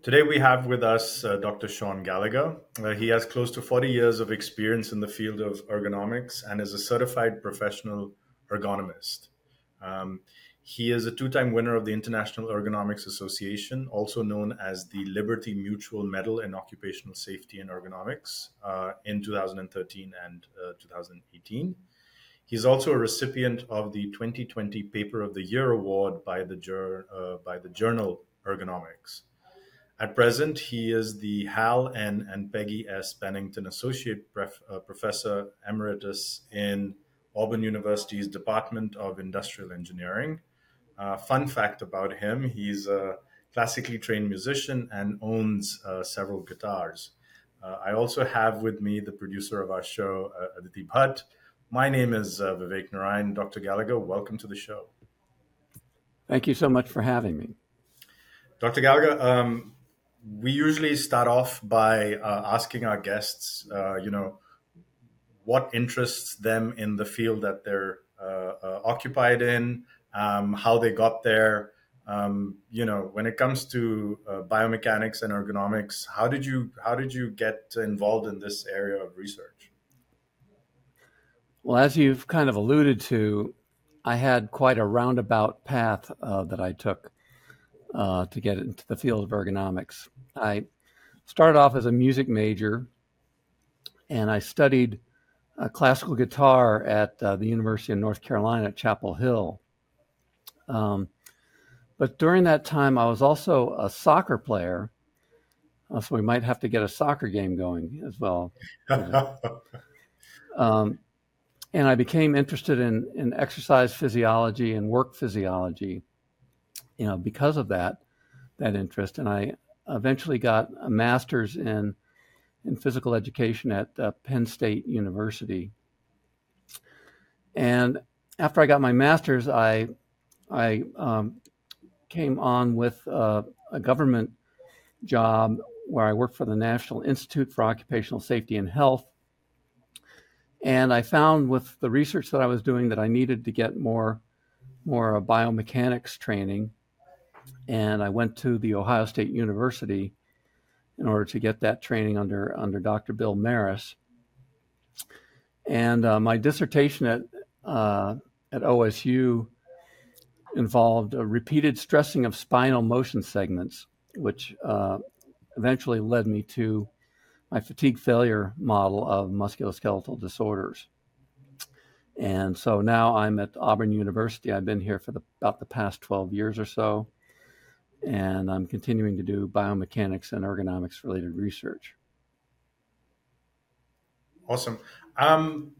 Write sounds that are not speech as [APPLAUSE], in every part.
Today we have with us uh, Dr. Sean Gallagher. Uh, he has close to 40 years of experience in the field of ergonomics and is a certified professional ergonomist. Um, he is a two time winner of the International Ergonomics Association, also known as the Liberty Mutual Medal in Occupational Safety and Ergonomics, uh, in 2013 and uh, 2018. He's also a recipient of the 2020 Paper of the Year award by the, uh, by the journal Ergonomics. At present, he is the Hal N. and Peggy S. Pennington Associate Pref- uh, Professor Emeritus in Auburn University's Department of Industrial Engineering uh, fun fact about him he's a classically trained musician and owns uh, several guitars. Uh, I also have with me the producer of our show, uh, Aditi Bhatt. My name is uh, Vivek Narayan. Dr. Gallagher, welcome to the show. Thank you so much for having me. Dr. Gallagher, um, we usually start off by uh, asking our guests, you know, what interests them in the field that they're occupied in, um, how they got there. Um, you know, when it comes to uh, biomechanics and ergonomics, how did you how did you get involved in this area of research? Well, as you've kind of alluded to, I had quite a roundabout path uh, that I took uh, to get into the field of ergonomics. I started off as a music major, and I studied uh, classical guitar at uh, the University of North Carolina at Chapel Hill. Um, but during that time, I was also a soccer player. Uh, so we might have to get a soccer game going as well. [LAUGHS] um, and I became interested in, in exercise physiology and work physiology, you know, because of that, that interest. And I eventually got a master's in, in physical education at uh, Penn State University. And after I got my master's, I I um, came on with uh, a government job where I worked for the National Institute for Occupational Safety and Health. And I found with the research that I was doing that I needed to get more, more uh, biomechanics training. And I went to the Ohio State University in order to get that training under, under Dr. Bill Marras. And uh, my dissertation at, uh, at OSU involved a repeated stressing of spinal motion segments, which uh, eventually led me to my fatigue failure model of musculoskeletal disorders. And so now I'm at Auburn University. I've been here for the, about the past 12 years or so, and I'm continuing to do biomechanics and ergonomics related research. Awesome. Um,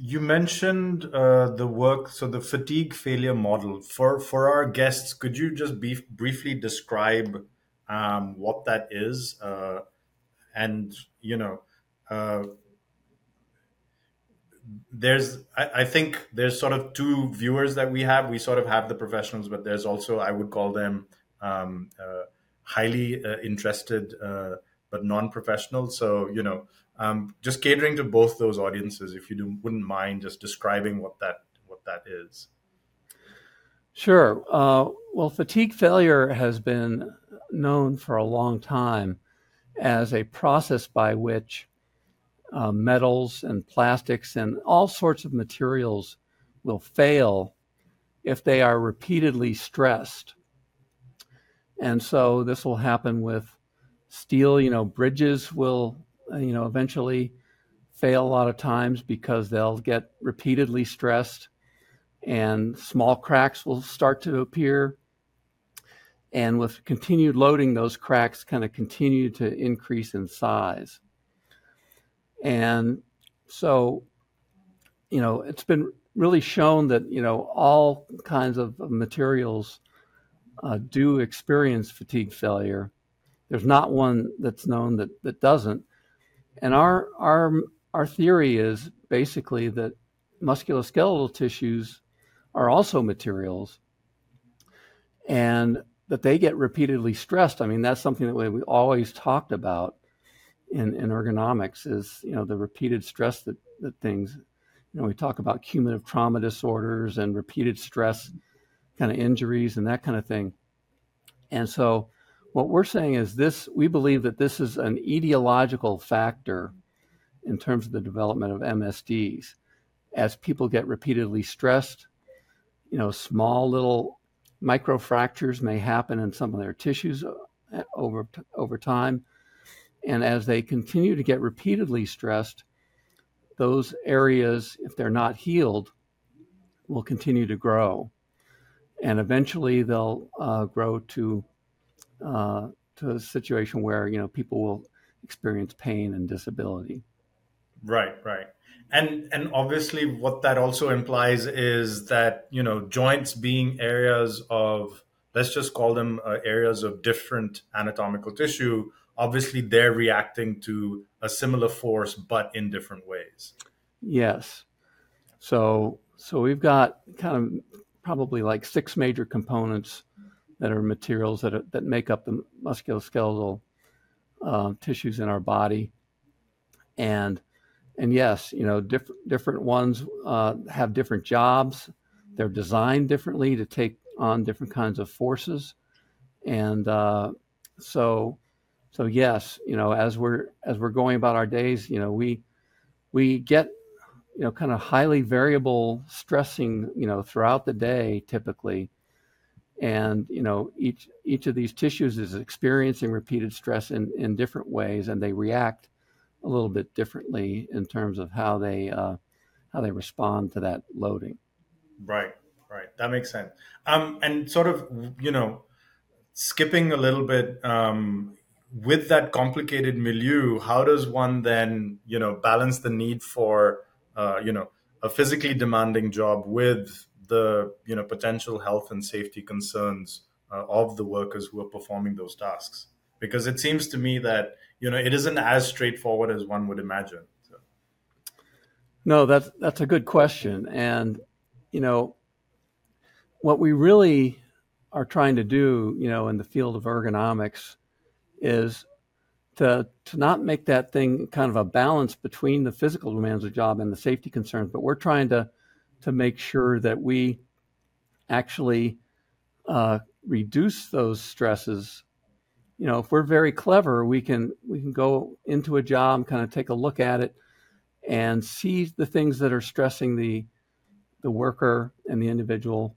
you mentioned uh, the work, so the fatigue failure model. For for our guests, could you just be, briefly describe um, what that is? Uh, and you know, uh, there's I, I, think there's sort of two viewers that we have. We sort of have the professionals, but there's also I would call them um, uh, highly uh, interested uh, but non-professional. So you know um, just catering to both those audiences if you do, wouldn't mind just describing what that what that is sure uh, well fatigue failure has been known for a long time as a process by which uh, metals and plastics and all sorts of materials will fail if they are repeatedly stressed and so this will happen with steel you know bridges will you know, eventually fail a lot of times because they'll get repeatedly stressed and small cracks will start to appear. And with continued loading, those cracks kind of continue to increase in size. And so, you know, it's been really shown that, you know, all kinds of materials uh, do experience fatigue failure. There's not one that's known that, that doesn't. And our our our theory is basically that musculoskeletal tissues are also materials and that they get repeatedly stressed. I mean, that's something that we, we always talked about in, in ergonomics is, you know, the repeated stress that, that things, you know, we talk about cumulative trauma disorders and repeated stress kind of injuries and that kind of thing. And so what we're saying is this we believe that this is an etiological factor in terms of the development of MSDs. As people get repeatedly stressed, you know, small little microfractures may happen in some of their tissues uh, over, over time. And as they continue to get repeatedly stressed, those areas, if they're not healed, will continue to grow. And eventually they'll uh, grow to, uh, to a situation where, you know, people will experience pain and disability. Right, right. And and obviously what that also implies is that, you know, joints being areas of let's just call them uh, areas of different anatomical tissue, obviously they're reacting to a similar force but in different ways. Yes. So so we've got kind of probably like six major components that are materials that are, that make up the musculoskeletal uh, tissues in our body, and and yes, you know, different different ones uh, have different jobs. They're designed differently to take on different kinds of forces, and uh, so so yes, you know, as we're as we're going about our days, you know, we we get you know kind of highly variable stressing, you know, throughout the day typically, and you know each each of these tissues is experiencing repeated stress in in different ways, and they react a little bit differently in terms of how they uh, how they respond to that loading. Right, right. That makes sense. Um, and sort of, you know, skipping a little bit um, with that complicated milieu, how does one then, you know, balance the need for, uh, you know, a physically demanding job with the, you know, potential health and safety concerns uh, of the workers who are performing those tasks? Because it seems to me that you know it isn't as straightforward as one would imagine so. no that's that's a good question and you know what we really are trying to do you know in the field of ergonomics is to to not make that thing kind of a balance between the physical demands of the job and the safety concerns but we're trying to to make sure that we actually uh, reduce those stresses you know, if we're very clever, we can we can go into a job, kind of take a look at it, and see the things that are stressing the the worker and the individual,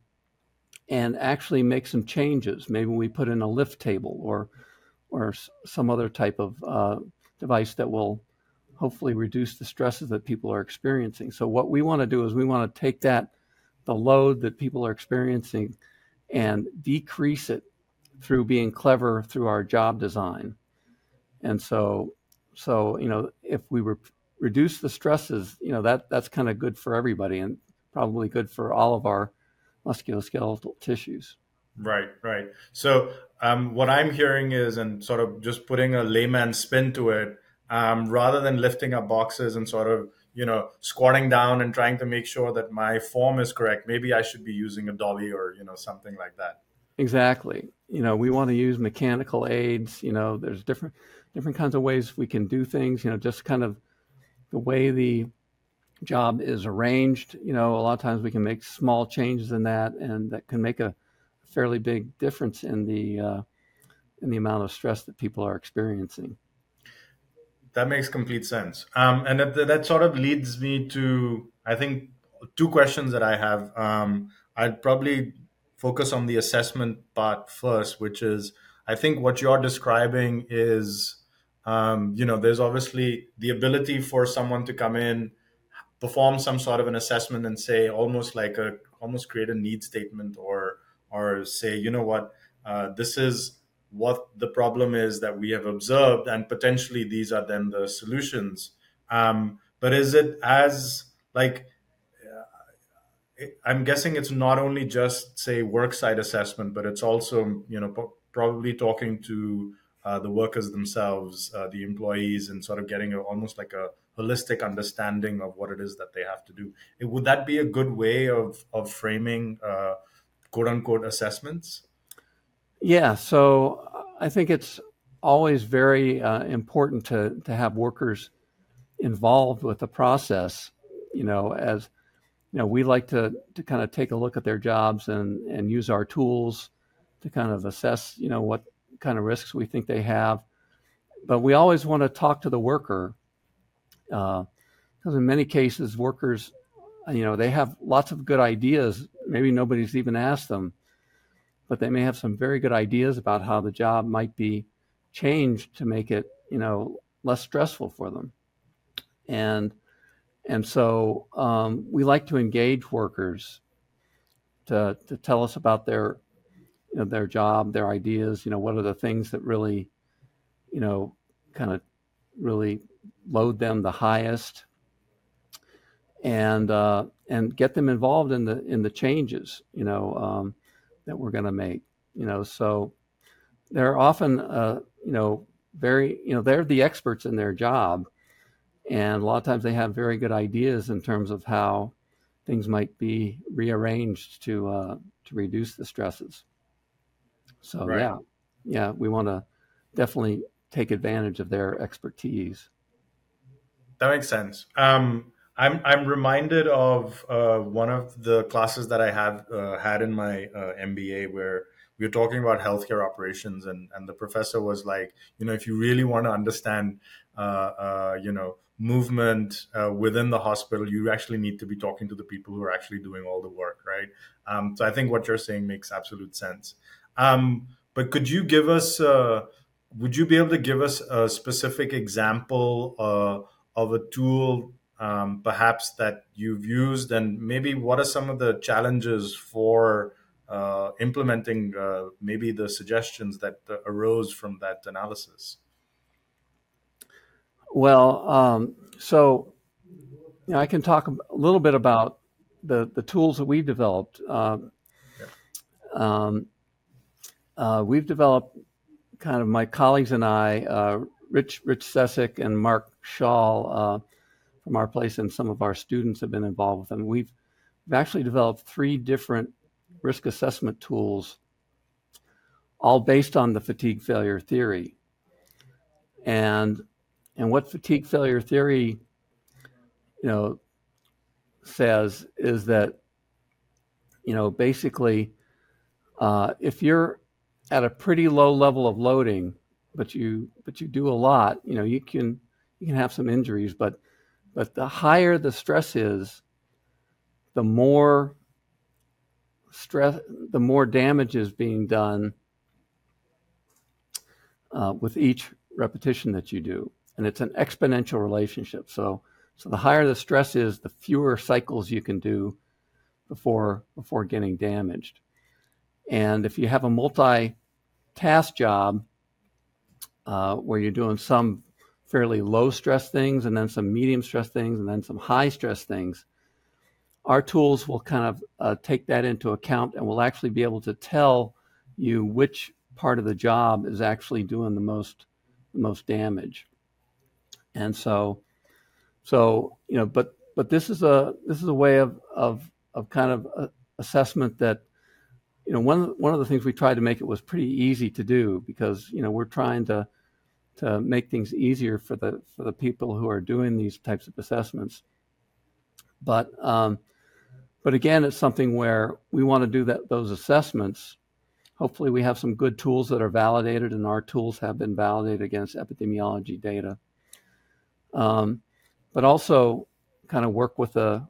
and actually make some changes. Maybe we put in a lift table or or some other type of uh, device that will hopefully reduce the stresses that people are experiencing. So what we want to do is we want to take that the load that people are experiencing and decrease it through being clever through our job design. And so, so you know, if we re- reduce the stresses, you know, that that's kind of good for everybody and probably good for all of our musculoskeletal tissues. Right, right. So um, what I'm hearing is, and sort of just putting a layman spin to it, um, rather than lifting up boxes and sort of you know squatting down and trying to make sure that my form is correct, maybe I should be using a dolly or you know something like that. Exactly. You know, we want to use mechanical aids. You know, there's different different kinds of ways we can do things. You know, just kind of the way the job is arranged. You know, a lot of times we can make small changes in that, and that can make a fairly big difference in the uh, in the amount of stress that people are experiencing. That makes complete sense. Um, and that, that sort of leads me to, I think, two questions that I have. Um, I'd probably focus on the assessment part first, which is I think what you're describing is, um, you know, there's obviously the ability for someone to come in, perform some sort of an assessment, and say almost like a almost create a need statement or or say, you know what, uh, this is what the problem is that we have observed, and potentially these are then the solutions. Um, but is it as like I'm guessing it's not only just say worksite assessment, but it's also you know probably talking to uh, the workers themselves, uh, the employees, and sort of getting a, almost like a holistic understanding of what it is that they have to do. It, would that be a good way of of framing uh, quote unquote assessments? Yeah. So I think it's always very uh, important to to have workers involved with the process. You know, as you know, we like to, to kind of take a look at their jobs and, and use our tools to kind of assess, you know, what kind of risks we think they have. But we always want to talk to the worker because uh, in many cases, workers, you know, they have lots of good ideas. Maybe nobody's even asked them, but they may have some very good ideas about how the job might be changed to make it, you know, less stressful for them. And and so um, we like to engage workers to to tell us about their you know, their job, their ideas. You know, what are the things that really, you know, kind of really load them the highest, and uh, and get them involved in the in the changes. You know, um, that we're going to make. You know, so they're often uh, you know very you know they're the experts in their job, and a lot of times they have very good ideas in terms of how things might be rearranged to uh, to reduce the stresses. So right. yeah, yeah, we want to definitely take advantage of their expertise. That makes sense. Um, I'm I'm reminded of uh, one of the classes that I have uh, had in my uh, MBA where we were talking about healthcare operations, and and the professor was like, you know, if you really want to understand, uh, uh, you know, movement uh, within the hospital, you actually need to be talking to the people who are actually doing all the work, right? Um, so I think what you're saying makes absolute sense. Um, but could you give us? Would you be able to give us a specific example of a tool, um, perhaps that you've used, and maybe what are some of the challenges for uh, implementing uh, maybe the suggestions that arose from that analysis? Well, um, so you know, I can talk a little bit about the the tools that we've developed. Um, um, uh, we've developed kind of my colleagues and I, uh, Rich Rich Sesek and Mark Schall uh, from our place, and some of our students have been involved with them. We've we've actually developed three different risk assessment tools, all based on the fatigue failure theory. And and what fatigue failure theory, you know, says is that, you know, basically, uh, if you're at a pretty low level of loading, but you but you do a lot, you know, you can you can have some injuries, but but the higher the stress is, the more stress, the more damage is being done uh, with each repetition that you do and it's an exponential relationship. So, so the higher the stress is, the fewer cycles you can do before before getting damaged. And if you have a multi-task job uh, where you're doing some fairly low stress things and then some medium stress things and then some high stress things, our tools will kind of uh, take that into account and will actually be able to tell you which part of the job is actually doing the most the most damage. And so so you know but but this is a this is a way of of of kind of uh, assessment that you know one one of the things we tried to make it was pretty easy to do because you know we're trying to to make things easier for the for the people who are doing these types of assessments. But um, but again it's something where we want to do that those assessments. Hopefully we have some good tools that are validated and our tools have been validated against epidemiology data. Um, but also kind of work with the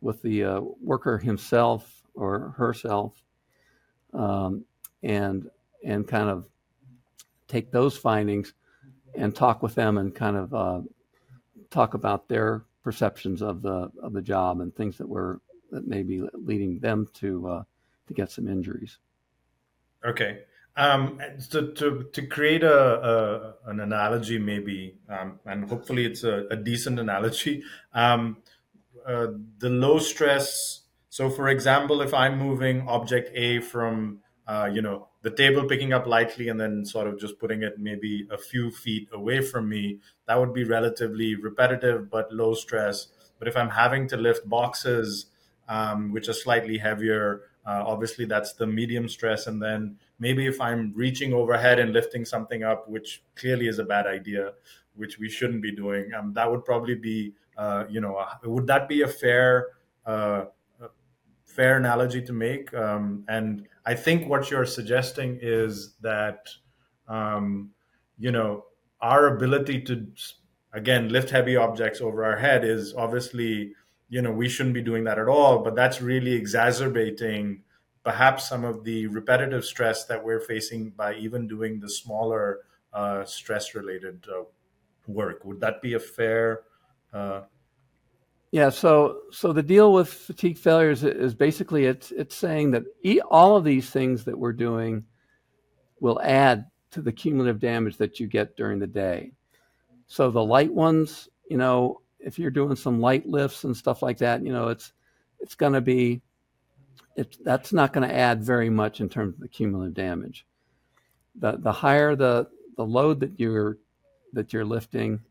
with the uh, worker himself or herself, um, and and kind of take those findings and talk with them and kind of uh, talk about their perceptions of the of the job and things that were that may be leading them to uh, to get some injuries. Okay. Um, so to, to create a, a an analogy, maybe, um, and hopefully it's a, a decent analogy, um, uh, the low stress. So, for example, if I'm moving object A from, uh, you know, the table picking up lightly and then sort of just putting it maybe a few feet away from me, that would be relatively repetitive but low stress. But if I'm having to lift boxes, um, which are slightly heavier, uh, obviously that's the medium stress, and then maybe if i'm reaching overhead and lifting something up which clearly is a bad idea which we shouldn't be doing um, that would probably be uh, you know would that be a fair uh, fair analogy to make um, and i think what you're suggesting is that um, you know, our ability to again lift heavy objects over our head is obviously, you know, we shouldn't be doing that at all. But that's really exacerbating perhaps some of the repetitive stress that we're facing by even doing the smaller uh, stress related uh, work. Would that be a fair? Uh... yeah. So so the deal with fatigue failures is basically it's it's saying that all of these things that we're doing will add to the cumulative damage that you get during the day. So the light ones, you know, if you're doing some light lifts and stuff like that, you know, it's it's going to be it's that's not going to add very much in terms of the cumulative damage. The the higher the the load that you're that you're lifting,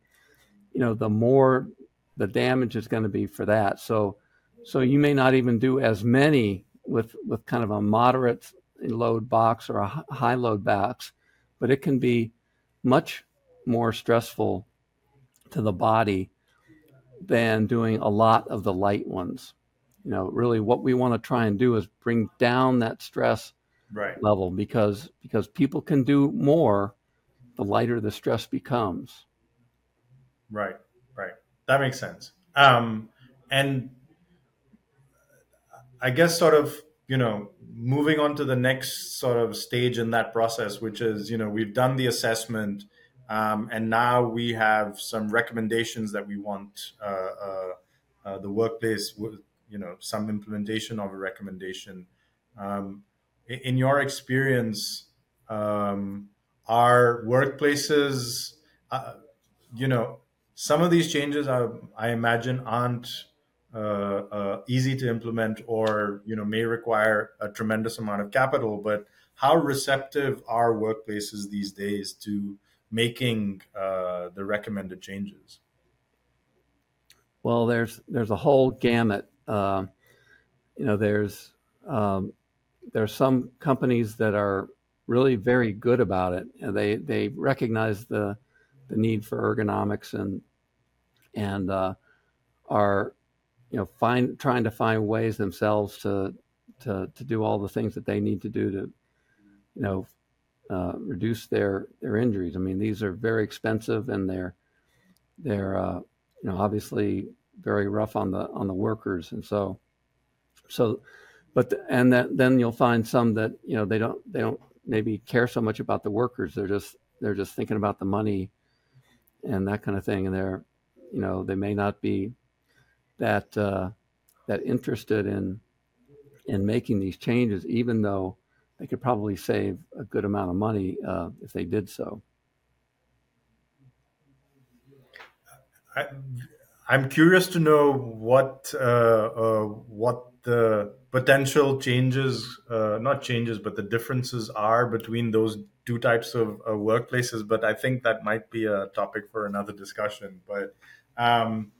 you know, the more the damage is going to be for that. So so you may not even do as many with with kind of a moderate load box or a high load box, but it can be much more stressful to the body than doing a lot of the light ones. You know, really what we want to try and do is bring down that stress right. level because because people can do more the lighter the stress becomes. Right, right. That makes sense. Um, and I guess sort of, you know, moving on to the next sort of stage in that process, which is, you know, we've done the assessment um, and now we have some recommendations that we want uh, uh, uh, the workplace, with you know, some implementation of a recommendation. Um, in your experience, um, are workplaces, uh, you know, some of these changes are, I imagine aren't uh, uh, easy to implement or you know may require a tremendous amount of capital. But how receptive are workplaces these days to making uh, the recommended changes? Well, there's there's a whole gamut. Uh, you know, there's um, there's some companies that are really very good about it, and they they recognize the the need for ergonomics and and uh, are you know find trying to find ways themselves to to to do all the things that they need to do to you know uh, reduce their their injuries. I mean, these are very expensive and they're they're uh, you know obviously very rough on the on the workers, and so so but the, and that, then you'll find some that you know they don't they don't maybe care so much about the workers. They're just they're just thinking about the money and that kind of thing, and they're you know they may not be that uh, that interested in in making these changes, even though they could probably save a good amount of money uh, if they did so. I, am curious to know what uh, uh, what the potential changes, uh, not changes, but the differences are between those two types of uh, workplaces. But I think that might be a topic for another discussion. But um,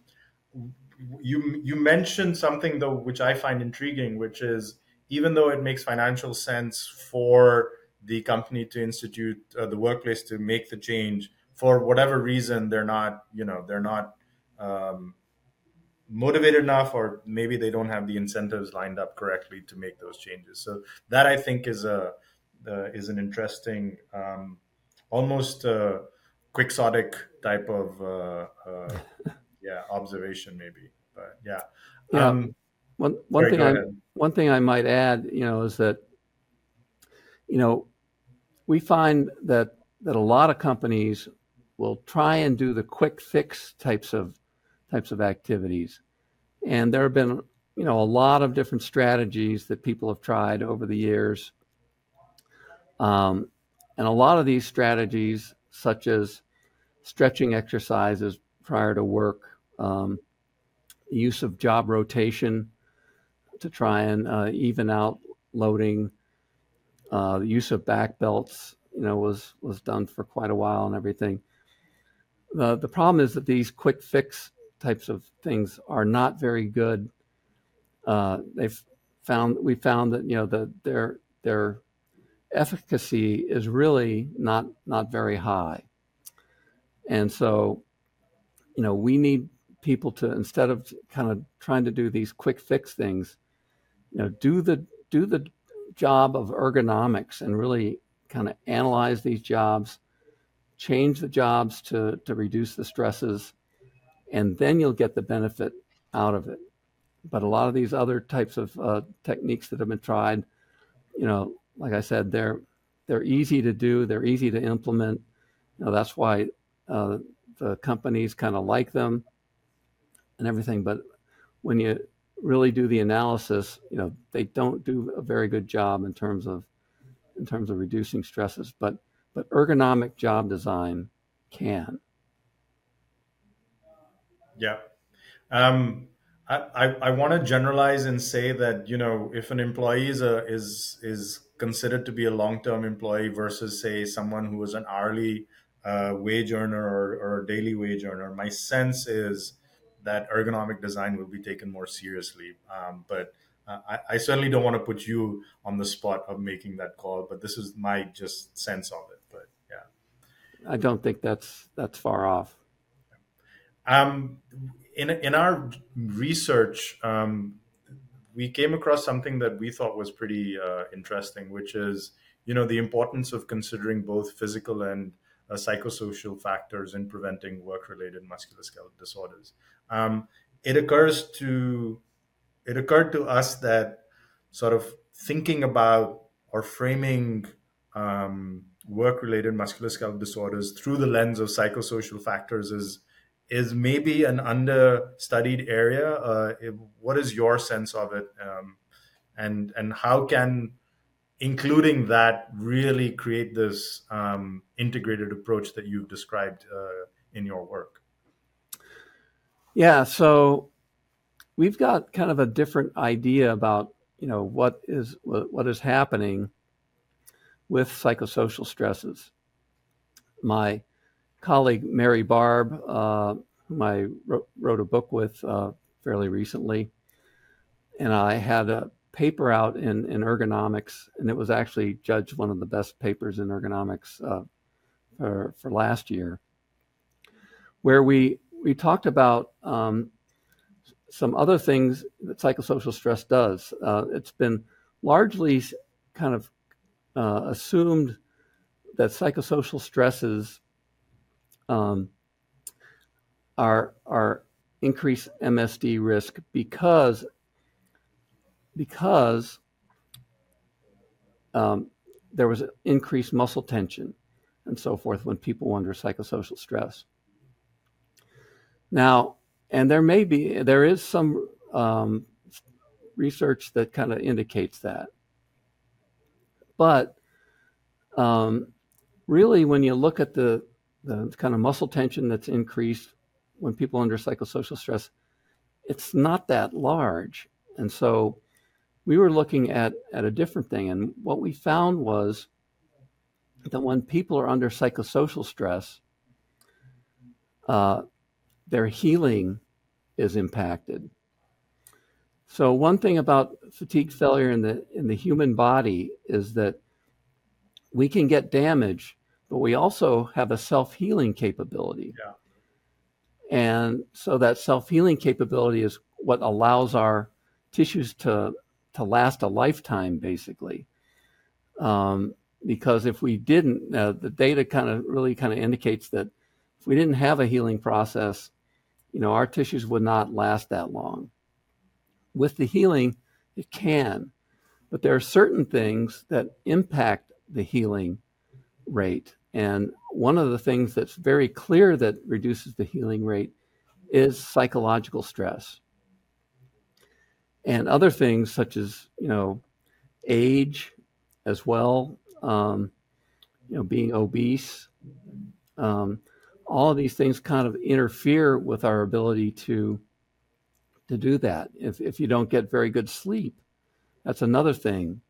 you you mentioned something though, which I find intriguing, which is even though it makes financial sense for the company to institute uh, the workplace to make the change for whatever reason they're not you know they're not um, motivated enough or maybe they don't have the incentives lined up correctly to make those changes. So that i think is a uh, is an interesting um, almost uh, quixotic type of uh, uh [LAUGHS] yeah observation maybe. But yeah, yeah. Um, one one thing I one thing I might add, you know, is that you know we find that that a lot of companies will try and do the quick fix types of types of activities, and there have been you know a lot of different strategies that people have tried over the years, um, and a lot of these strategies, such as stretching exercises prior to work, um, use of job rotation to try and uh, even out loading. Uh, use of back belts, you know, was was done for quite a while and everything. The the problem is that these quick fix types of things are not very good. Uh, they've found we found that you know the, their their efficacy is really not not very high, and so you know we need people to instead of kind of trying to do these quick fix things, you know, do the do the job of ergonomics and really kind of analyze these jobs, change the jobs to, to reduce the stresses, and then you'll get the benefit out of it. But a lot of these other types of uh, techniques that have been tried, you know, like I said, they're they're easy to do, they're easy to implement. You know, that's why uh, the companies kind of like them and everything. But when you really do the analysis, you know, they don't do a very good job in terms of in terms of reducing stresses. But but ergonomic job design can. Yeah. Um, I, I, I want to generalize and say that you know if an employee is a, is is considered to be a long term employee versus say someone who is an hourly uh, wage earner or, or a daily wage earner, my sense is that ergonomic design will be taken more seriously. Um, but uh, I, I, certainly don't want to put you on the spot of making that call. But this is my just sense of it. But yeah, I don't think that's that's far off. Um, in in our research, um, we came across something that we thought was pretty uh, interesting, which is you know the importance of considering both physical and uh, psychosocial factors in preventing work-related musculoskeletal disorders. Um, it occurs to it occurred to us that sort of thinking about or framing um, work-related musculoskeletal disorders through the lens of psychosocial factors is is maybe an understudied area. Uh, what is your sense of it, um, and and how can including that really create this um, integrated approach that you've described uh, in your work? Yeah, so we've got kind of a different idea about you know what is what is happening with psychosocial stresses. My colleague Mary Barbe, uh, whom I wrote, wrote, a book with uh, fairly recently, and I had a paper out in, in ergonomics, and it was actually judged one of the best papers in ergonomics uh, for, for last year, where we, we talked about um, some other things that psychosocial stress does. Uh, it's been largely kind of uh, assumed that psychosocial stresses um, are, are increase MSD risk because because um, there was increased muscle tension and so forth when people were under psychosocial stress. Now, and there may be, there is some um, research that kind of indicates that. But um, really, when you look at the, the kind of muscle tension that's increased when people under psychosocial stress, it's not that large. And so we were looking at, at a different thing. And what we found was that when people are under psychosocial stress, uh, their healing is impacted. So one thing about fatigue failure in the in the human body is that we can get damage, but we also have a self-healing capability. Yeah. And so that self-healing capability is what allows our tissues to to last a lifetime, basically. Um, because if we didn't, uh, the data kind of really kind of indicates that if we didn't have a healing process, you know, our tissues would not last that long. With the healing, it can, but there are certain things that impact the healing rate. And one of the things that's very clear that reduces the healing rate is psychological stress. And other things such as you know age as well um, you know being obese um, all of these things kind of interfere with our ability to to do that. If, if you don't get very good sleep that's another thing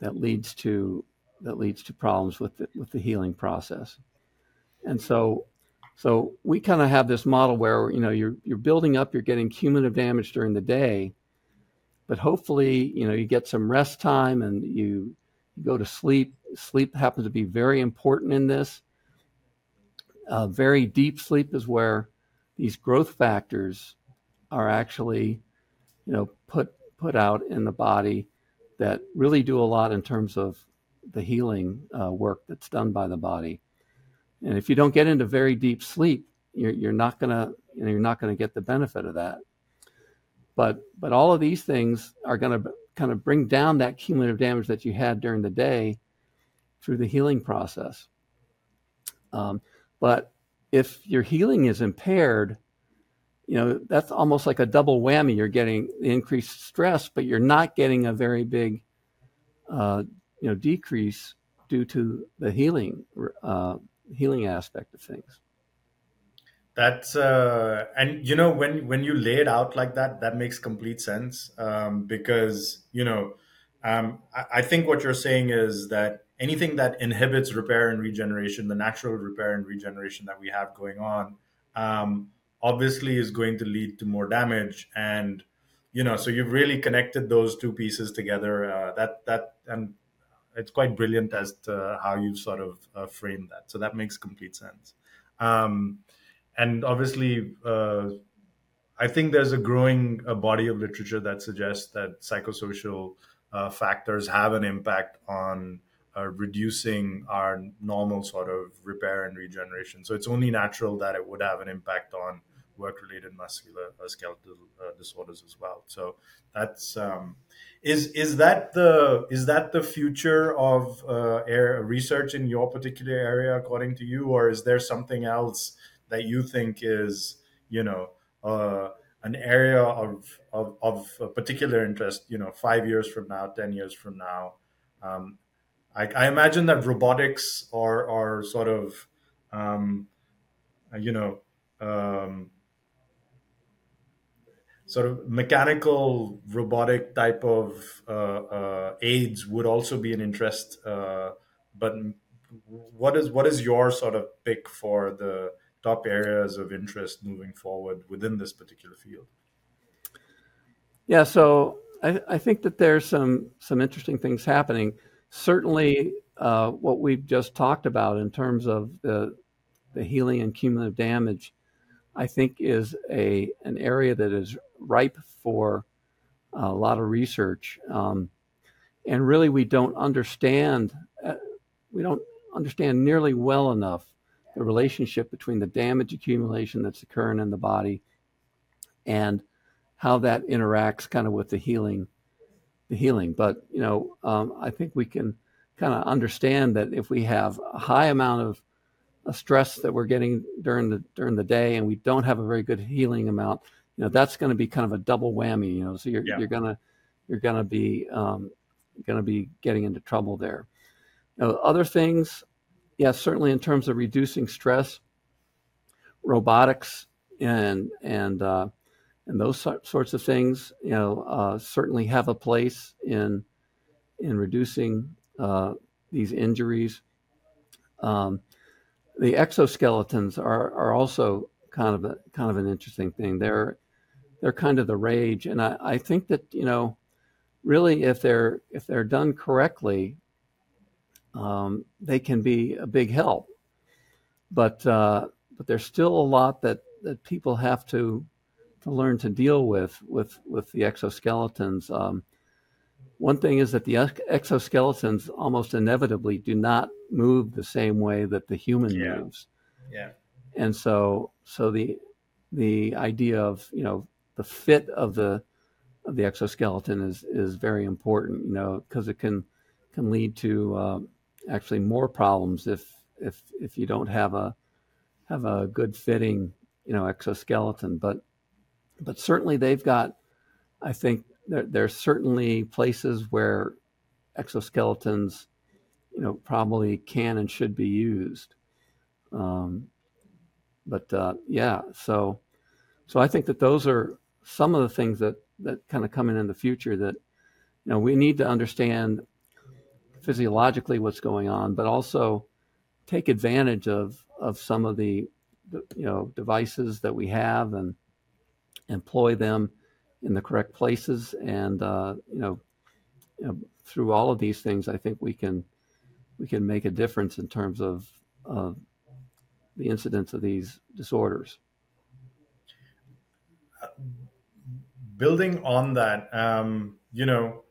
that leads to that leads to problems with the, with the healing process and so so we kind of have this model where you know you're you're building up you're getting cumulative damage during the day but hopefully, you know, you get some rest time and you, you go to sleep. Sleep happens to be very important in this. Uh, very deep sleep is where these growth factors are actually, you know, put put out in the body that really do a lot in terms of the healing uh, work that's done by the body. And if you don't get into very deep sleep, you're, you're not gonna you know, you're not gonna get the benefit of that. But but all of these things are gonna kind of bring down that cumulative damage that you had during the day through the healing process. Um, but if your healing is impaired, you know that's almost like a double whammy. You're getting increased stress, but you're not getting a very big, uh, you know, decrease due to the healing uh, healing aspect of things. That's uh, and you know when when you lay it out like that, that makes complete sense um, because you know um, I, I think what you're saying is that anything that inhibits repair and regeneration, the natural repair and regeneration that we have going on, um, obviously is going to lead to more damage. And you know, so you've really connected those two pieces together. Uh, that that and it's quite brilliant as to how you sort of uh, framed that. So that makes complete sense. Um, and obviously, uh, I think there's a growing uh, body of literature that suggests that psychosocial uh, factors have an impact on uh, reducing our normal sort of repair and regeneration. So it's only natural that it would have an impact on work-related muscular uh, skeletal disorders as well. So that's um, is is that the is that the future of uh, air research in your particular area, according to you, or is there something else that you think is you know uh, an area of, of of particular interest? You know, five years from now, ten years from now. Um, I, I, imagine that robotics are or sort of um, you know um, sort of mechanical robotic type of uh, uh, aids would also be an interest. Uh, but what is what is your sort of pick for the top areas of interest moving forward within this particular field? Yeah, so I, I think that there's some some interesting things happening. Certainly, uh, what we've just talked about in terms of the the healing and cumulative damage, I think is a an area that is ripe for a lot of research. Um, and really, we don't understand, uh, we don't understand nearly well enough the relationship between the damage accumulation that's occurring in the body and how that interacts kind of with the healing the healing but you know um, i think we can kind of understand that if we have a high amount of, of stress that we're getting during the during the day and we don't have a very good healing amount you know that's going to be kind of a double whammy you know so you're, yeah. you're gonna you're gonna be um, gonna be getting into trouble there you know, other things yes yeah, certainly in terms of reducing stress robotics and and uh, and those sorts of things you know uh, certainly have a place in in reducing uh, these injuries um, the exoskeletons are, are also kind of a kind of an interesting thing. They're they're kind of the rage, and I, I think that you know, really, if they're if they're done correctly, um, they can be a big help. But uh, but there's still a lot that that people have to to learn to deal with with with the exoskeletons. Um, one thing is that the exoskeletons almost inevitably do not move the same way that the human yeah. moves. Yeah. And so so the the idea of you know the fit of the of the exoskeleton is is very important. You know because it can can lead to uh, actually more problems if if if you don't have a have a good fitting you know exoskeleton. But but certainly they've got I think there, there are certainly places where exoskeletons you know probably can and should be used. Um, but uh, yeah, so so I think that those are some of the things that that kind of come in in the future that you know we need to understand physiologically what's going on, but also take advantage of of some of the, the you know devices that we have and employ them in the correct places and uh, you, know, you know through all of these things I think we can we can make a difference in terms of uh, the incidence of these disorders. Building on that, um, you know,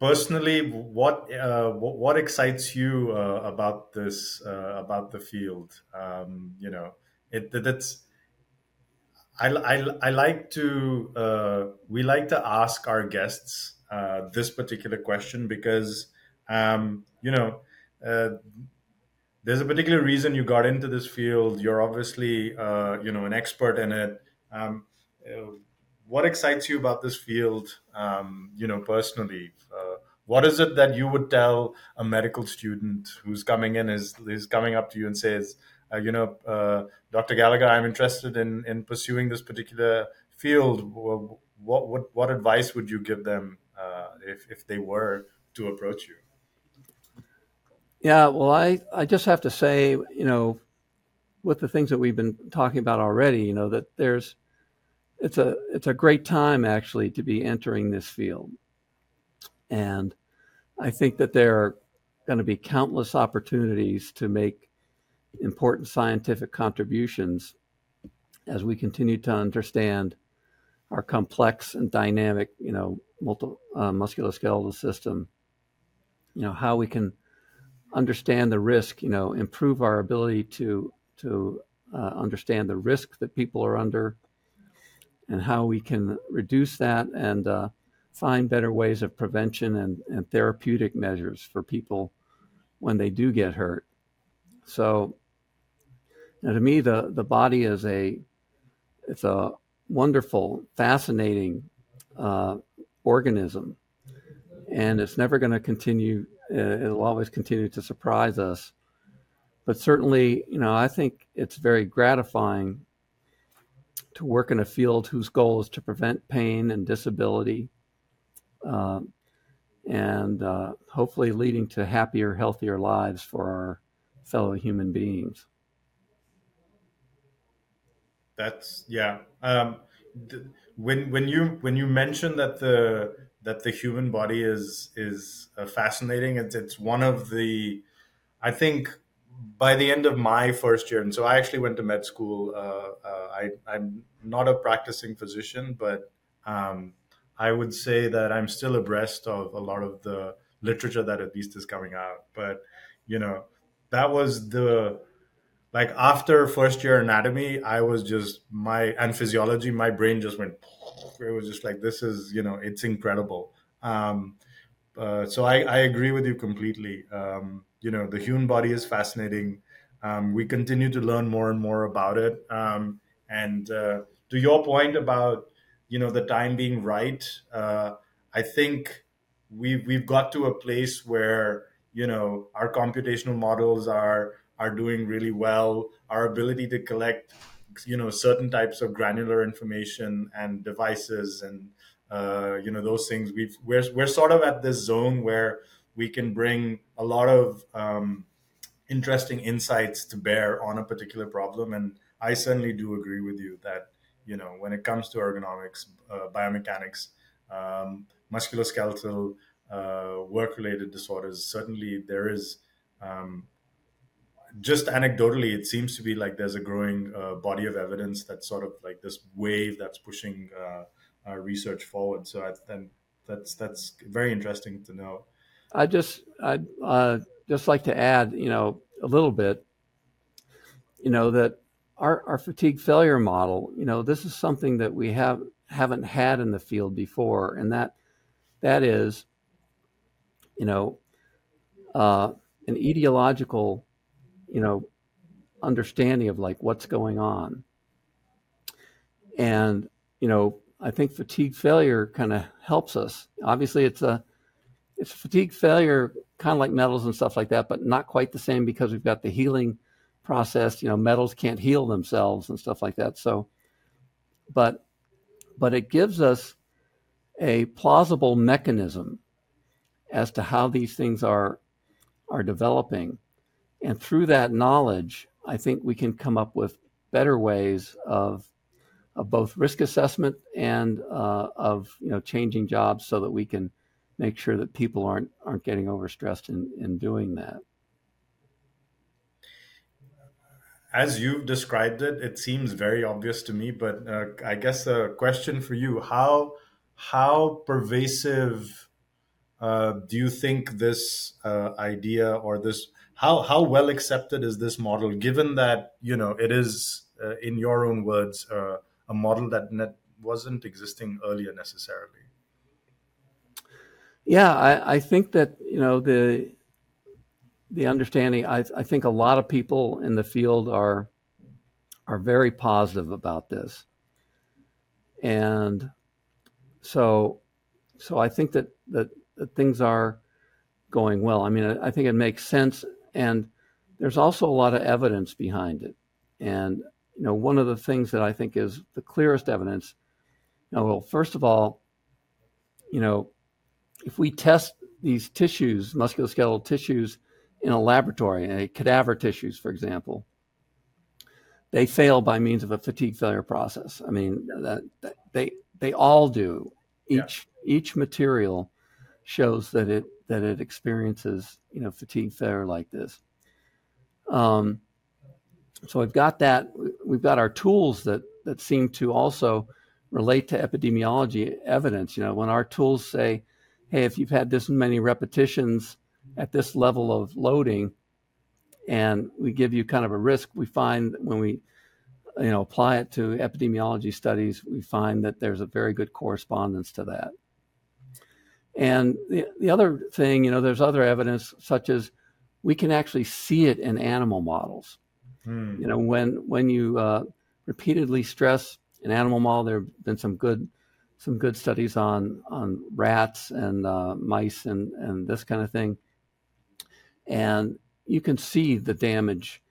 personally, what uh, what excites you uh, about this uh, about the field? Um, you know, it that's I, I, I like to uh, we like to ask our guests uh, this particular question because um, you know uh, there's a particular reason you got into this field. You're obviously uh, you know an expert in it. Um, uh, what excites you about this field? Um, you know personally, uh, what is it that you would tell a medical student who's coming in is is coming up to you and says, uh, you know, uh, Dr. Gallagher, I'm interested in in pursuing this particular field. What what what advice would you give them uh, if if they were to approach you? Yeah, well, I I just have to say, you know, with the things that we've been talking about already, you know, that there's it's a it's a great time actually to be entering this field, and I think that there are going to be countless opportunities to make important scientific contributions as we continue to understand our complex and dynamic, you know, multi, uh, musculoskeletal system. You know how we can understand the risk. You know, improve our ability to to uh, understand the risk that people are under, and how we can reduce that and uh, find better ways of prevention and, and therapeutic measures for people when they do get hurt. So now, to me, the, the body is a it's a wonderful, fascinating uh, organism, and it's never going to continue. Uh, it'll always continue to surprise us. But certainly, you know, I think it's very gratifying to work in a field whose goal is to prevent pain and disability, uh, and uh, hopefully leading to happier, healthier lives for our fellow human beings that's yeah. Um, th- when when you when you mention that the that the human body is is uh, fascinating it's it's one of the i think by the end of my first year and so i actually went to med school uh, uh, I, i'm not a practicing physician but um, i would say that i'm still abreast of a lot of the literature that at least is coming out. But you know that was the like after first year anatomy i was just my and physiology my brain just went it was just like this is you know it's incredible. Um, uh, so I, I agree with you completely. Um, you know the human body is fascinating. Um, we continue to learn more and more about it. Um, and uh, to your point about you know the time being right uh, i think we've, we've got to a place where you know our computational models are are doing really well. Our ability to collect, you know, certain types of granular information and devices and uh, you know those things. We've we're we're sort of at this zone where we can bring a lot of um, interesting insights to bear on a particular problem. And I certainly do agree with you that you know when it comes to ergonomics, uh, biomechanics, um, musculoskeletal uh, work-related disorders, certainly there is um, just anecdotally, it seems to be like there's a growing uh, body of evidence that's sort of like this wave that's pushing uh, research forward. So I, then that's that's very interesting to know. I just I'd uh, just like to add, you know, a little bit, you know, that our, our fatigue failure model, you know, this is something that we have haven't had in the field before, and that that is, you know, uh, an etiological you know, understanding of like what's going on. And, you know, I think fatigue failure kind of helps us. Obviously, it's a it's fatigue failure, kind of like metals and stuff like that, but not quite the same because we've got the healing process. You know, metals can't heal themselves and stuff like that. So, but but it gives us a plausible mechanism as to how these things are are developing and through that knowledge, I think we can come up with better ways of, of both risk assessment and uh, of you know changing jobs so that we can make sure that people aren't aren't getting overstressed in, in doing that. As you've described it, it seems very obvious to me. But uh, I guess a question for you: how how pervasive uh, do you think this uh, idea or this how how well accepted is this model given that you know it is uh, in your own words uh, a model that net wasn't existing earlier necessarily yeah I, I think that you know the the understanding I, I think a lot of people in the field are are very positive about this and so so I think that that, that things are going well. I mean, I, I, think it makes sense, and there's also a lot of evidence behind it. And you know, one of the things that I think is the clearest evidence. You know, well, first of all, you know, if we test these tissues, musculoskeletal tissues, in a laboratory, a cadaver tissues, for example, they fail by means of a fatigue failure process. I mean, that, that they they all do. Each yeah. each material shows that it that it experiences you know fatigue failure like this. Um, so we've got that. We've got our tools that that seem to also relate to epidemiology evidence. You know, when our tools say, "Hey, if you've had this many repetitions at this level of loading," and we give you kind of a risk, we find when we you know apply it to epidemiology studies, we find that there's a very good correspondence to that. And the, the other thing, you know, there's other evidence such as we can actually see it in animal models. Hmm. You know, when when you uh, repeatedly stress an animal model, there have been some good some good studies on on rats and uh, mice and and this kind of thing, and you can see the damage,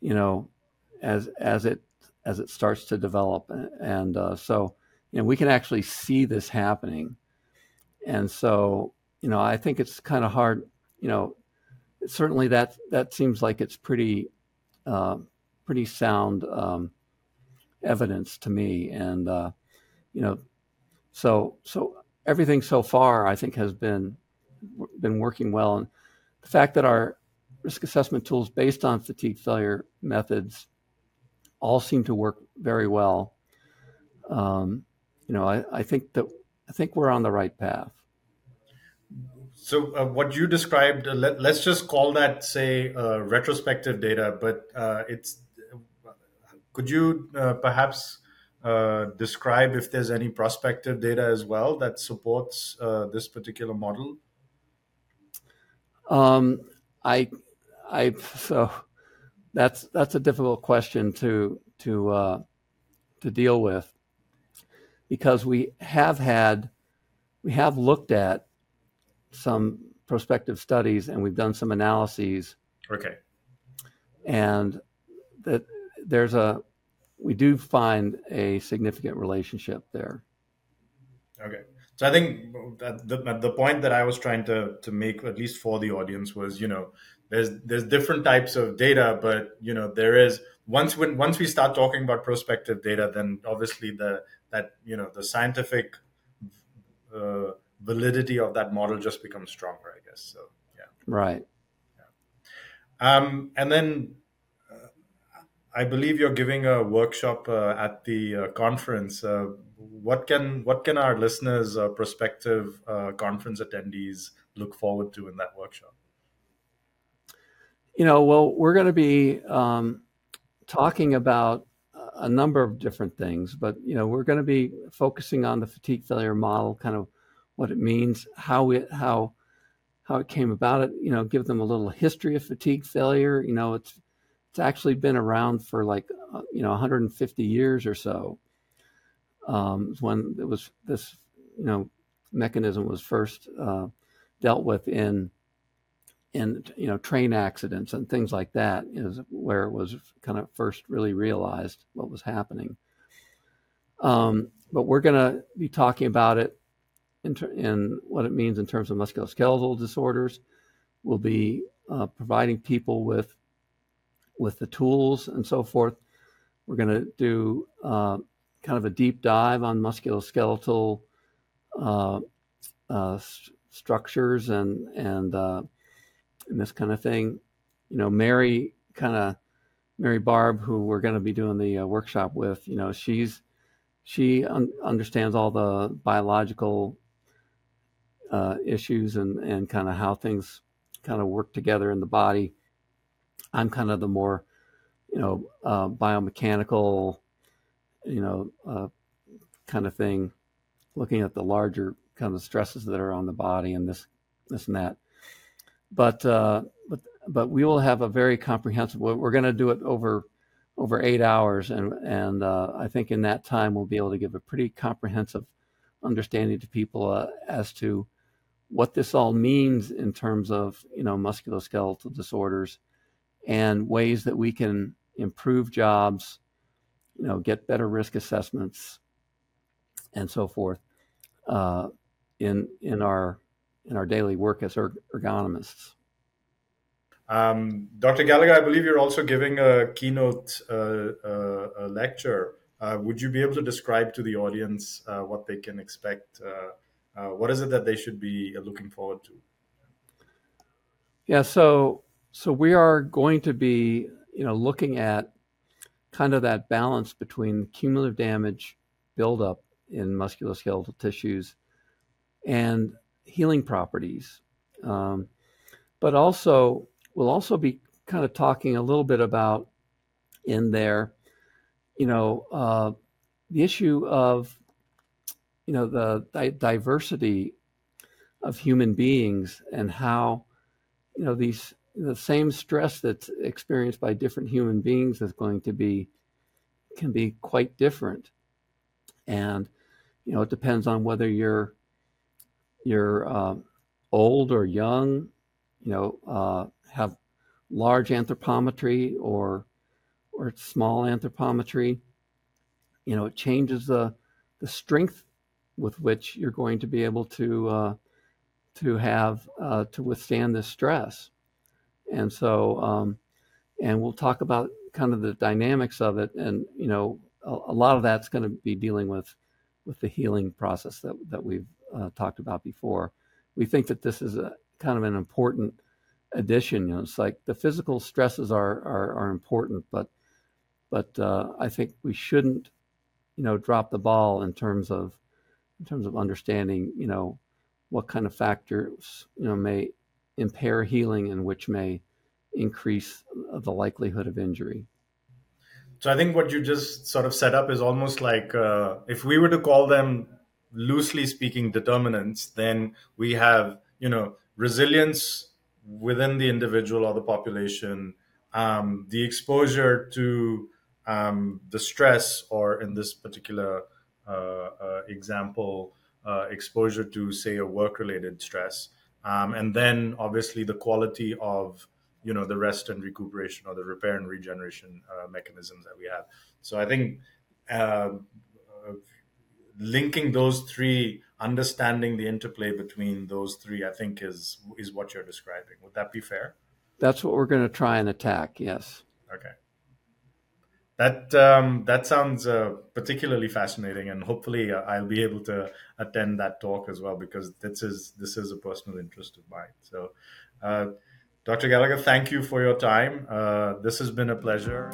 you know, as as it as it starts to develop, and uh, so you know we can actually see this happening and so you know I think it's kind of hard. You know, certainly that that seems like it's pretty uh, pretty sound um, evidence to me, and uh, you know, so so everything so far I think has been been working well, and the fact that our risk assessment tools based on fatigue failure methods all seem to work very well. Um, you know, I, I think that I think we're on the right path. So uh, what you described, uh, let, us just call that, say, uh, retrospective data. But uh, it's could you uh, perhaps uh, describe if there's any prospective data as well that supports this particular model? Um, I, I so that's that's a difficult question to to to deal with because we have had we have looked at some prospective studies and we've done some analyses. Okay. And that there's a we do find a significant relationship there. Okay. So I think the the point that I was trying to to make at least for the audience was, you know, there's there's different types of data, but you know, there is once when once we start talking about prospective data, then obviously the that you know the scientific uh, validity of that model just becomes stronger, I guess. So yeah. Right. Yeah. Um, and then uh, I believe you're giving a workshop uh, at the uh, conference. Uh, what can what can our listeners, uh, prospective conference attendees, look forward to in that workshop? You know, well, we're going to be um, talking about a number of different things, but you know, we're going to be focusing on the fatigue failure model, kind of what it means, how it how how it came about. It you know, give them a little history of fatigue failure. You know, it's it's actually been around for like uh, you know 150 years or so. Um, when it was this you know mechanism was first uh, dealt with in in you know train accidents and things like that is where it was kind of first really realized what was happening. Um, but we're going to be talking about it in, ter- in what it means in terms of musculoskeletal disorders. We'll be uh, providing people with with the tools and so forth. We're going to do uh, kind of a deep dive on musculoskeletal uh, uh st- structures and and, uh, and this kind of thing. You know, Mary kind of Mary Barbe, who we're going to be doing the uh, workshop with. You know, she's she un- understands all the biological uh, issues and, and kind of how things kind of work together in the body. I'm kind of the more, you know, uh, biomechanical, you know, uh, kind of thing, looking at the larger kind of stresses that are on the body and this, this and that. But uh, but but we will have a very comprehensive. We're going to do it over over eight hours, and and uh, I think in that time we'll be able to give a pretty comprehensive understanding to people uh, as to what this all means in terms of you know musculoskeletal disorders and ways that we can improve jobs, you know, get better risk assessments, and so forth uh, in in our in our daily work as erg- ergonomists. Um, Dr. Gallagher, I believe you're also giving a keynote uh, uh, a lecture. Uh, would you be able to describe to the audience uh, what they can expect? Uh, uh, what is it that they should be looking forward to? Yeah, so so we are going to be, you know, looking at kind of that balance between cumulative damage buildup in musculoskeletal tissues and healing properties. Um, but also, we'll also be kind of talking a little bit about in there, you know, uh, the issue of, you know, the di- diversity of human beings and how, you know, these the same stress that's experienced by different human beings is going to be can be quite different, and you know, it depends on whether you're you're uh, old or young, you know, uh, have large anthropometry or or small anthropometry. You know, it changes the the strength with which you're going to be able to uh, to have uh, to withstand this stress. And so, um, and we'll talk about kind of the dynamics of it, and you know, a, a lot of that's going to be dealing with with the healing process that that we've uh, talked about before. We think that this is a kind of an important addition. You know, it's like the physical stresses are are, are important, but but uh, I think we shouldn't, you know, drop the ball in terms of in terms of understanding, you know, what kind of factors you know may impair healing and which may increase the likelihood of injury. So I think what you just sort of set up is almost like uh, if we were to call them loosely speaking determinants, then we have you know resilience within the individual or the population, um, the exposure to um, the stress, or in this particular uh, uh, example, uh, exposure to say a work-related stress, um, and then obviously the quality of you know the rest and recuperation or the repair and regeneration uh, mechanisms that we have. So I think uh, linking those three, understanding the interplay between those three, I think is is what you're describing. Would that be fair? That's what we're going to try and attack. Yes. Okay. That um, that sounds uh, particularly fascinating, and hopefully uh, I'll be able to attend that talk as well because this is this is a personal interest of mine. So, uh, Dr. Gallagher, thank you for your time. Uh, this has been a pleasure.